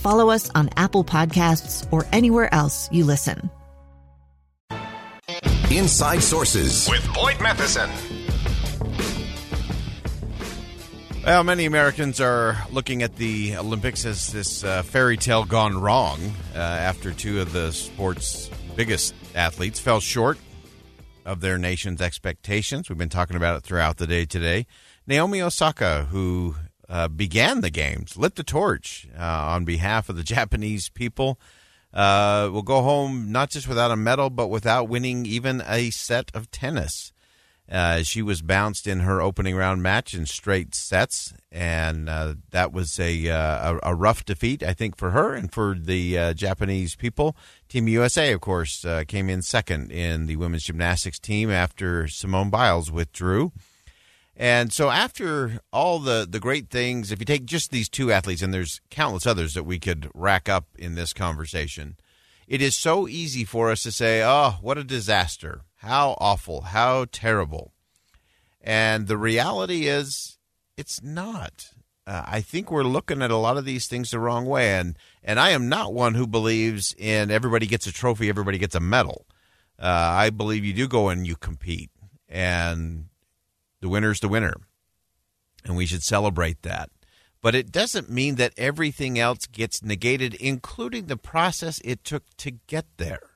follow us on Apple Podcasts, or anywhere else you listen. Inside Sources with Boyd Matheson. Well, many Americans are looking at the Olympics as this uh, fairy tale gone wrong uh, after two of the sport's biggest athletes fell short of their nation's expectations. We've been talking about it throughout the day today. Naomi Osaka, who uh, began the games, lit the torch uh, on behalf of the Japanese people, uh, will go home not just without a medal, but without winning even a set of tennis. Uh, she was bounced in her opening round match in straight sets, and uh, that was a, a, a rough defeat, I think, for her and for the Japanese people. Team USA, of course, came in second in the women's gymnastics team after Simone Biles withdrew. And so, after all the, the great things, if you take just these two athletes, and there's countless others that we could rack up in this conversation, it is so easy for us to say, oh, what a disaster. How awful. How terrible. And the reality is, it's not. Uh, I think we're looking at a lot of these things the wrong way. And, and I am not one who believes in everybody gets a trophy, everybody gets a medal. Uh, I believe you do go and you compete, and the winner's the winner. And we should celebrate that. But it doesn't mean that everything else gets negated, including the process it took to get there.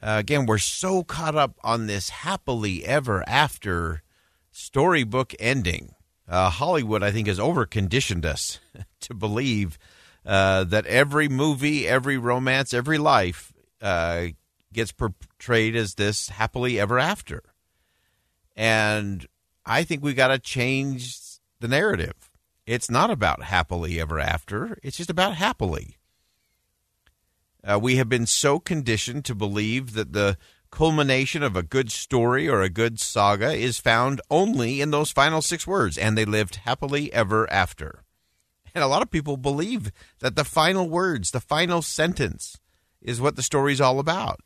Uh, again, we're so caught up on this happily ever after storybook ending. Uh, Hollywood, I think, has overconditioned us to believe uh, that every movie, every romance, every life uh, gets portrayed as this happily ever after. And I think we got to change the narrative. It's not about happily ever after, it's just about happily. Uh, we have been so conditioned to believe that the culmination of a good story or a good saga is found only in those final six words, and they lived happily ever after. And a lot of people believe that the final words, the final sentence, is what the story's all about.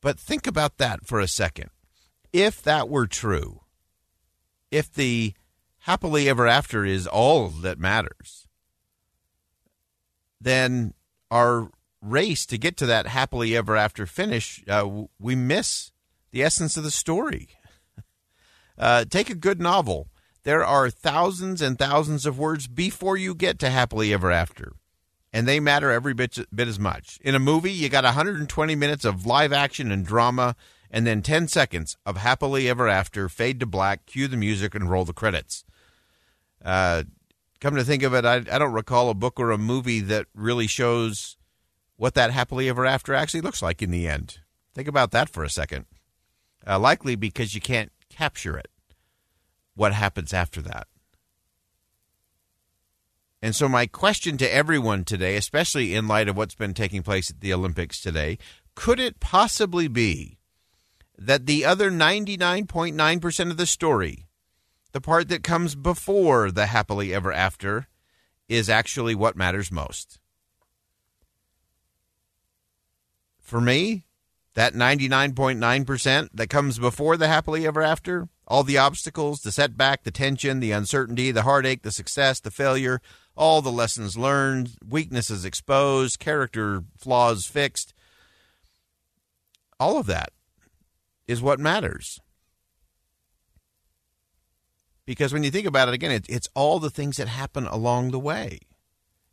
But think about that for a second. If that were true, if the happily ever after is all that matters, then our race to get to that happily ever after finish, uh, we miss the essence of the story. Uh, take a good novel. There are thousands and thousands of words before you get to happily ever after, and they matter every bit, bit as much. In a movie, you got 120 minutes of live action and drama, and then 10 seconds of happily ever after, fade to black, cue the music, and roll the credits. Uh, come to think of it, I, I don't recall a book or a movie that really shows what that happily ever after actually looks like in the end. Think about that for a second. Uh, likely because you can't capture it. What happens after that? And so, my question to everyone today, especially in light of what's been taking place at the Olympics today, could it possibly be that the other 99.9% of the story the part that comes before the happily ever after is actually what matters most. For me, that 99.9% that comes before the happily ever after, all the obstacles, the setback, the tension, the uncertainty, the heartache, the success, the failure, all the lessons learned, weaknesses exposed, character flaws fixed, all of that is what matters. Because when you think about it again, it, it's all the things that happen along the way.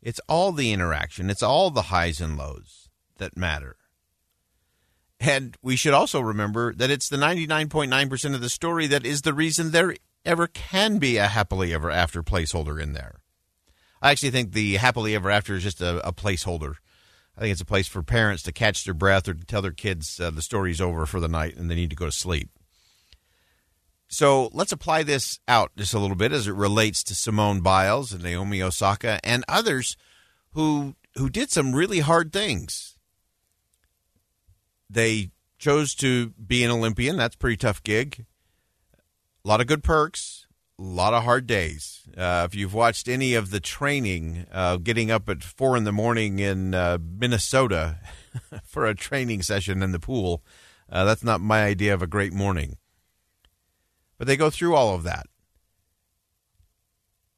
It's all the interaction, it's all the highs and lows that matter. And we should also remember that it's the 99.9% of the story that is the reason there ever can be a happily ever after placeholder in there. I actually think the happily ever after is just a, a placeholder. I think it's a place for parents to catch their breath or to tell their kids uh, the story's over for the night and they need to go to sleep. So let's apply this out just a little bit as it relates to Simone Biles and Naomi Osaka and others who who did some really hard things. They chose to be an Olympian. That's a pretty tough gig. A lot of good perks, lot of hard days. Uh, if you've watched any of the training, uh, getting up at four in the morning in uh, Minnesota for a training session in the pool, uh, that's not my idea of a great morning. But they go through all of that.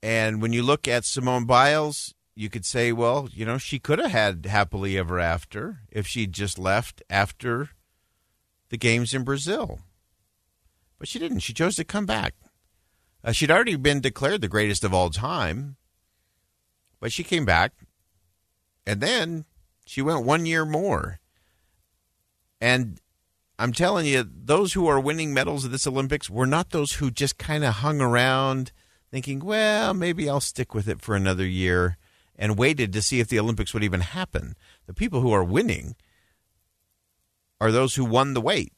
And when you look at Simone Biles, you could say, well, you know, she could have had happily ever after if she'd just left after the games in Brazil. But she didn't. She chose to come back. Uh, she'd already been declared the greatest of all time, but she came back, and then she went one year more. And I'm telling you, those who are winning medals at this Olympics were not those who just kind of hung around thinking, well, maybe I'll stick with it for another year and waited to see if the Olympics would even happen. The people who are winning are those who won the weight,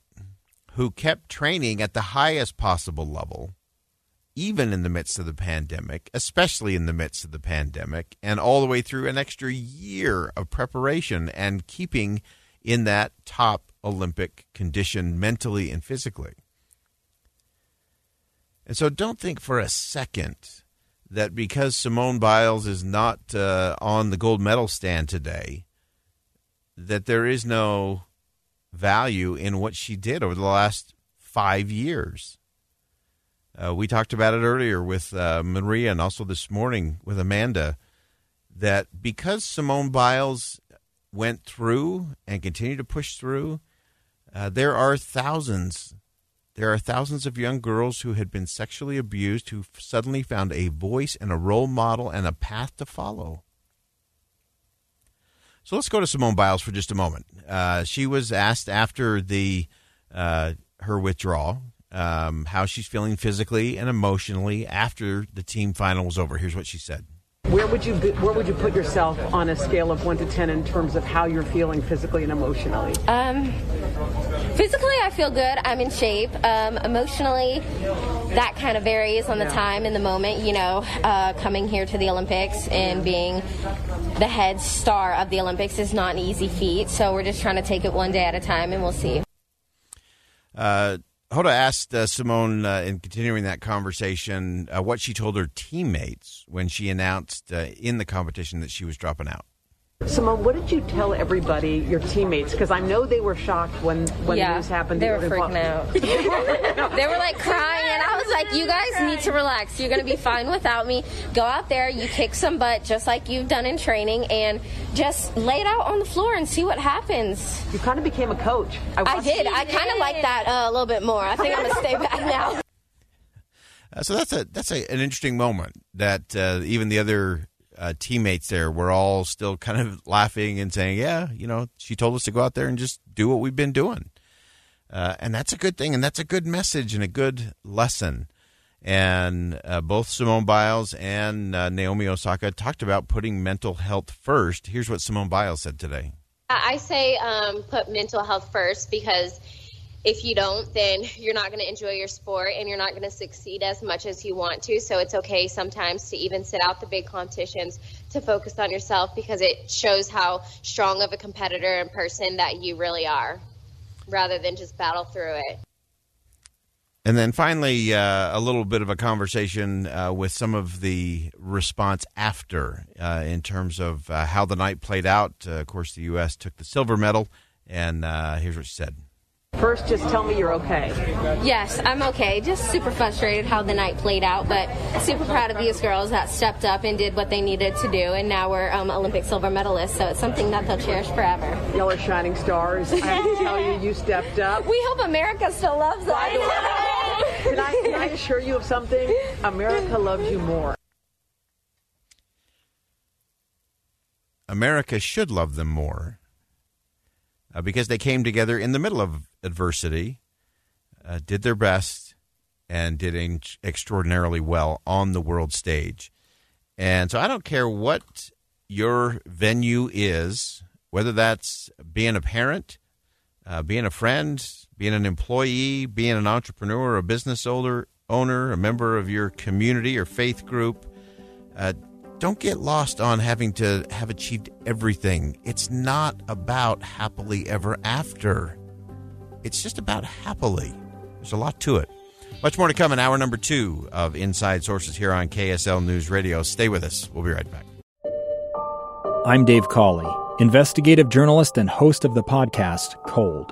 who kept training at the highest possible level, even in the midst of the pandemic, especially in the midst of the pandemic, and all the way through an extra year of preparation and keeping in that top Olympic condition mentally and physically. And so don't think for a second that because Simone Biles is not uh, on the gold medal stand today, that there is no value in what she did over the last five years. Uh, we talked about it earlier with uh, Maria and also this morning with Amanda that because Simone Biles went through and continued to push through, uh, there are thousands. There are thousands of young girls who had been sexually abused who suddenly found a voice and a role model and a path to follow. So let's go to Simone Biles for just a moment. Uh, she was asked after the uh, her withdrawal um, how she's feeling physically and emotionally after the team final was over. Here's what she said. Where would you be, where would you put yourself on a scale of one to ten in terms of how you're feeling physically and emotionally? Um, physically, I feel good. I'm in shape. Um, emotionally, that kind of varies on the Yeah. time and the moment. You know, uh, coming here to the Olympics and being the head star of the Olympics is not an easy feat. So we're just trying to take it one day at a time, and we'll see. Uh, Hoda asked uh, Simone uh, in continuing that conversation uh, what she told her teammates when she announced uh, in the competition that she was dropping out. Simone, what did you tell everybody, your teammates? Because I know they were shocked when when the news happened. They were that freaking involved- out. they were like crying, and I was like, "You guys need to relax. You're gonna be fine without me. Go out there, you kick some butt, just like you've done in training, and just lay it out on the floor and see what happens." You kind of became a coach. I watched- did. I kind of like that uh, a little bit more. I think I'm gonna stay back now. Uh, so that's a that's a, an interesting moment that uh, even the other uh, teammates there were all still kind of laughing and saying, "Yeah, you know, she told us to go out there and just do what we've been doing," uh, and that's a good thing, and that's a good message and a good lesson. And uh, both Simone Biles and uh, Naomi Osaka talked about putting mental health first. Here's what Simone Biles said today. I say um, put mental health first because if you don't, then you're not going to enjoy your sport and you're not going to succeed as much as you want to. So it's okay sometimes to even sit out the big competitions to focus on yourself because it shows how strong of a competitor and person that you really are rather than just battle through it. And then finally, uh, a little bit of a conversation uh, with some of the response after uh, in terms of uh, how the night played out. Uh, of course, the U.S. took the silver medal, and uh, here's what she said. First, just tell me you're okay. Yes, I'm okay. Just super frustrated how the night played out, but super proud of these girls that stepped up and did what they needed to do, and now we're um, Olympic silver medalists. So it's something that they'll cherish forever. Y'all are shining stars. I have to tell you, you stepped up. We hope America still loves us. Can I, can I assure you of something? America loves you more. America should love them more. Uh, because they came together in the middle of adversity, uh, did their best, and did in- extraordinarily well on the world stage. And so I don't care what your venue is, whether that's being a parent, uh, being a friend, being an employee, being an entrepreneur, a business owner, owner, a member of your community or faith group. Don't get lost on having to have achieved everything. It's not about happily ever after. It's just about happily. There's a lot to it. Much more to come in hour number two of Inside Sources here on KSL News Radio. Stay with us. We'll be right back. I'm Dave Cawley, investigative journalist and host of the podcast Cold.